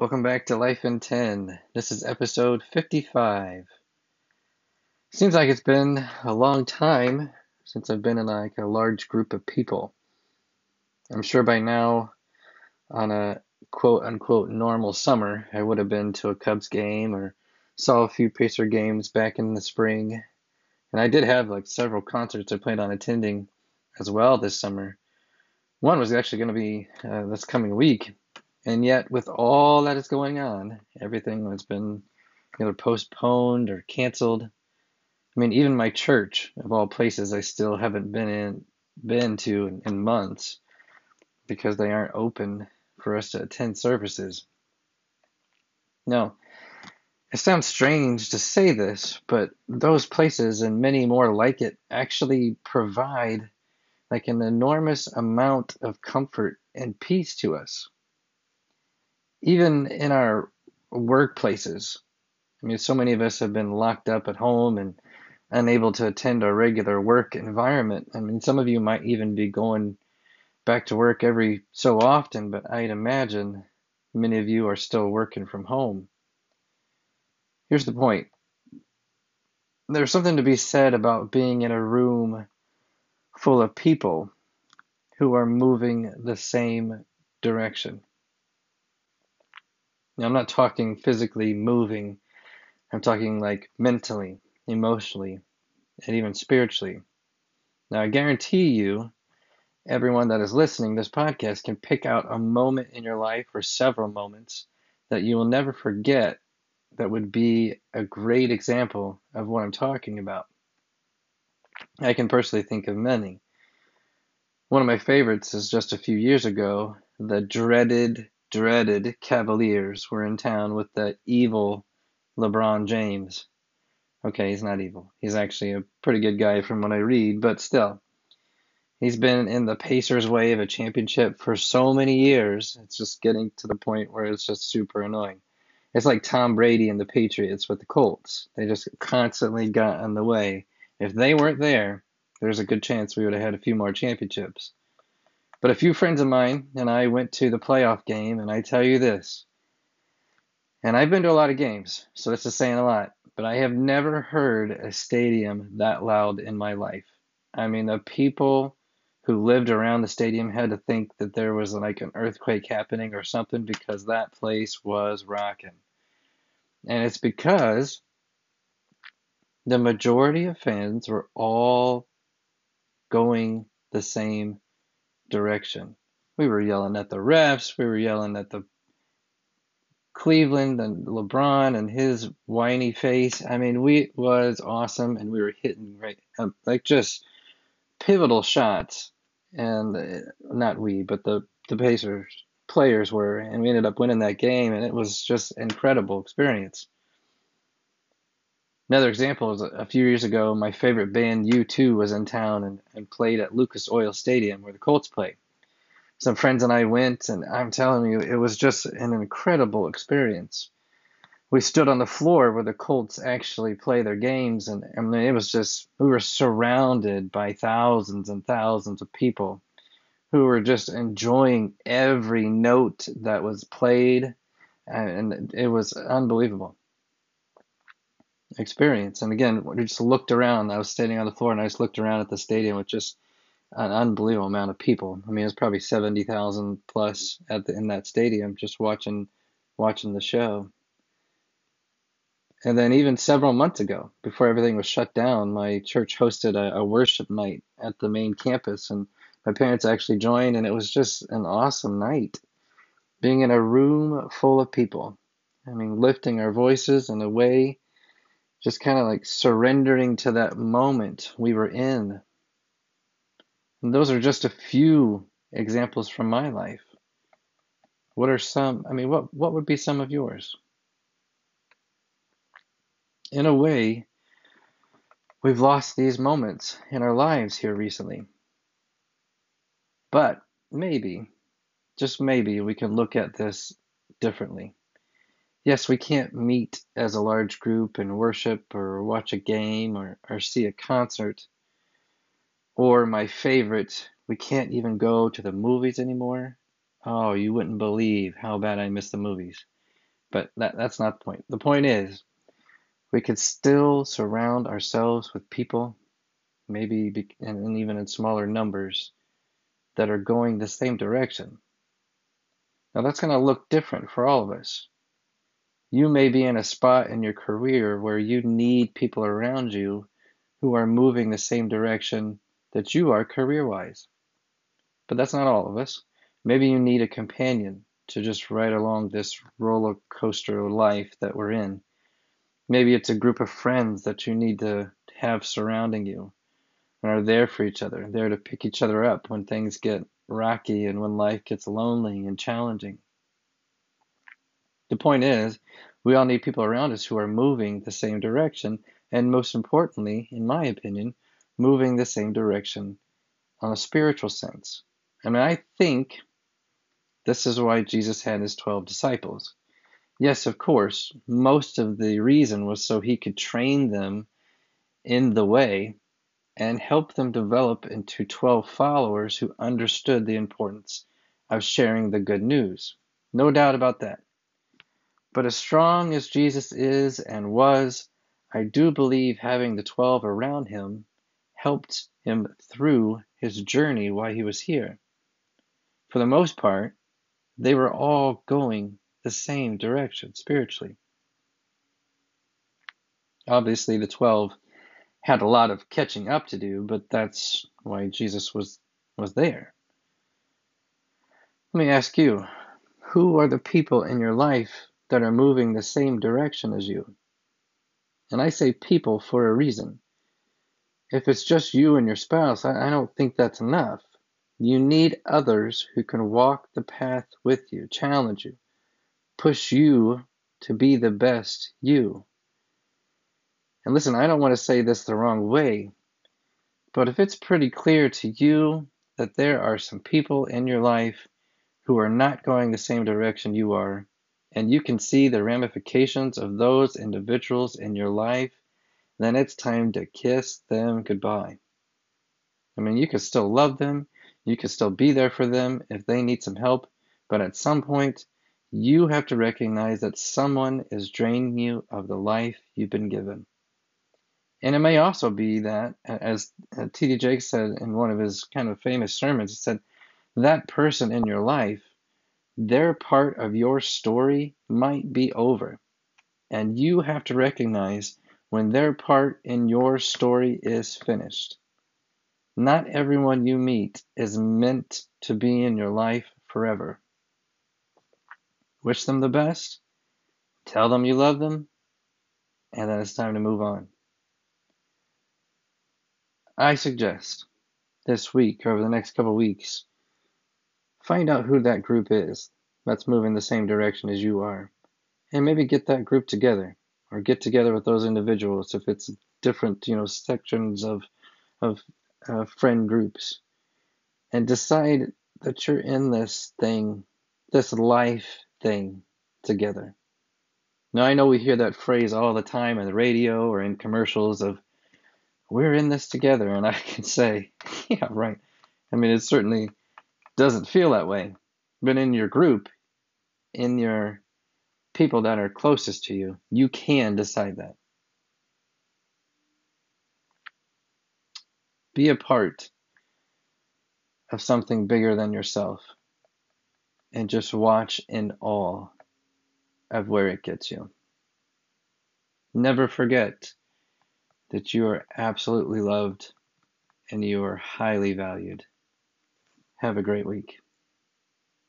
Welcome back to Life in 10. This is episode 55. Seems like it's been a long time since I've been in like a large group of people. I'm sure by now, on a quote unquote normal summer, I would have been to a Cubs game or saw a few Pacer games back in the spring. And I did have like several concerts I planned on attending as well this summer. One was actually going to be uh, this coming week, and yet, with all that is going on, everything that's been either postponed or canceled. I mean, even my church, of all places, I still haven't been in, been to in, in months because they aren't open for us to attend services. Now, it sounds strange to say this, but those places and many more like it actually provide like an enormous amount of comfort and peace to us even in our workplaces. I mean, so many of us have been locked up at home and unable to attend our regular work environment. I mean, some of you might even be going back to work every so often, but I'd imagine many of you are still working from home. Here's the point there's something to be said about being in a room full of people who are moving the same direction. I'm not talking physically moving, I'm talking like mentally, emotionally, and even spiritually. Now, I guarantee you, everyone that is listening this podcast can pick out a moment in your life or several moments that you will never forget that would be a great example of what I'm talking about. I can personally think of many. One of my favorites is just a few years ago, the dreaded dreaded Cavaliers were in town with the evil LeBron James. Okay, he's not evil. He's actually a pretty good guy from what I read, but still. He's been in the Pacers' way of a championship for so many years. It's just getting to the point where it's just super annoying. It's like Tom Brady and the Patriots with the Colts. They just constantly got in the way. If they weren't there, there's a good chance we would have had a few more championships. But a few friends of mine and I went to the playoff game, and I tell you this, and I've been to a lot of games, so this is saying a lot, but I have never heard a stadium that loud in my life. I mean, the people who lived around the stadium had to think that there was like an earthquake happening or something because that place was rocking. And it's because the majority of fans were all going the same direction. We were yelling at the refs, we were yelling at the Cleveland and LeBron and his whiny face. I mean, we was awesome, and we were hitting right um, like just pivotal shots. And uh, not we, but the the Pacers players were, and we ended up winning that game, and it was just incredible experience. Another example is a few years ago, my favorite band U2 was in town and, and played at Lucas Oil Stadium where the Colts play. Some friends and I went, and I'm telling you, it was just an incredible experience. We stood on the floor where the Colts actually play their games, and I mean, it was just, we were surrounded by thousands and thousands of people who were just enjoying every note that was played, and it was unbelievable experience. And again, we just looked around. I was standing on the floor and I just looked around at the stadium with just an unbelievable amount of people. I mean, it was probably seventy thousand plus at the, in that stadium just watching watching the show. And then even several months ago, before everything was shut down, my church hosted a, a worship night at the main campus, and my parents actually joined, and it was just an awesome night. Being in a room full of people, I mean, lifting our voices in a way just kind of like surrendering to that moment we were in. And those are just a few examples from my life. What are some, I mean, what, what would be some of yours? In a way, we've lost these moments in our lives here recently. But maybe, just maybe, we can look at this differently yes, we can't meet as a large group and worship or watch a game or, or see a concert. Or my favorite, we can't even go to the movies anymore. Oh, you wouldn't believe how bad I miss the movies. But that, that's not the point. The point is, we could still surround ourselves with people, maybe and even in smaller numbers, that are going the same direction. Now that's going to look different for all of us. You may be in a spot in your career where you need people around you who are moving the same direction that you are career wise. But that's not all of us. Maybe you need a companion to just ride along this roller coaster of life that we're in. Maybe it's a group of friends that you need to have surrounding you and are there for each other, there to pick each other up when things get rocky and when life gets lonely and challenging. The point is, we all need people around us who are moving the same direction, and most importantly, in my opinion, moving the same direction on a spiritual sense. I mean, I think this is why Jesus had his 12 disciples. Yes, of course, most of the reason was so he could train them in the way and help them develop into 12 followers who understood the importance of sharing the good news. No doubt about that. But as strong as Jesus is and was, I do believe having the 12 around him helped him through his journey while he was here. For the most part, they were all going the same direction spiritually. Obviously, the 12 had a lot of catching up to do, but that's why Jesus was was there. Let me ask you, who are the people in your life that are moving the same direction as you? And I say people for a reason. If it's just you and your spouse, I, I don't think that's enough. You need others who can walk the path with you, challenge you, push you to be the best you. And listen, I don't want to say this the wrong way, but if it's pretty clear to you that there are some people in your life who are not going the same direction you are, and you can see the ramifications of those individuals in your life, then it's time to kiss them goodbye. I mean, you can still love them, you can still be there for them if they need some help, but at some point, you have to recognize that someone is draining you of the life you've been given. And it may also be that, as uh, T.D. Jakes said in one of his kind of famous sermons, he said, that person in your life, their part of your story might be over. And you have to recognize when their part in your story is finished. Not everyone you meet is meant to be in your life forever. Wish them the best, tell them you love them, and then it's time to move on. I suggest this week, over the next couple weeks, find out who that group is that's moving the same direction as you are. And maybe get that group together or get together with those individuals if it's different, you know, sections of of uh, friend groups and decide that you're in this thing, this life thing together. Now, I know we hear that phrase all the time on the radio or in commercials of we're in this together. And I can say, yeah, right. I mean, it's certainly doesn't feel that way. But in your group, in your people that are closest to you, you can decide that. Be a part of something bigger than yourself and just watch in awe of where it gets you. Never forget that you are absolutely loved and you are highly valued. Have a great week.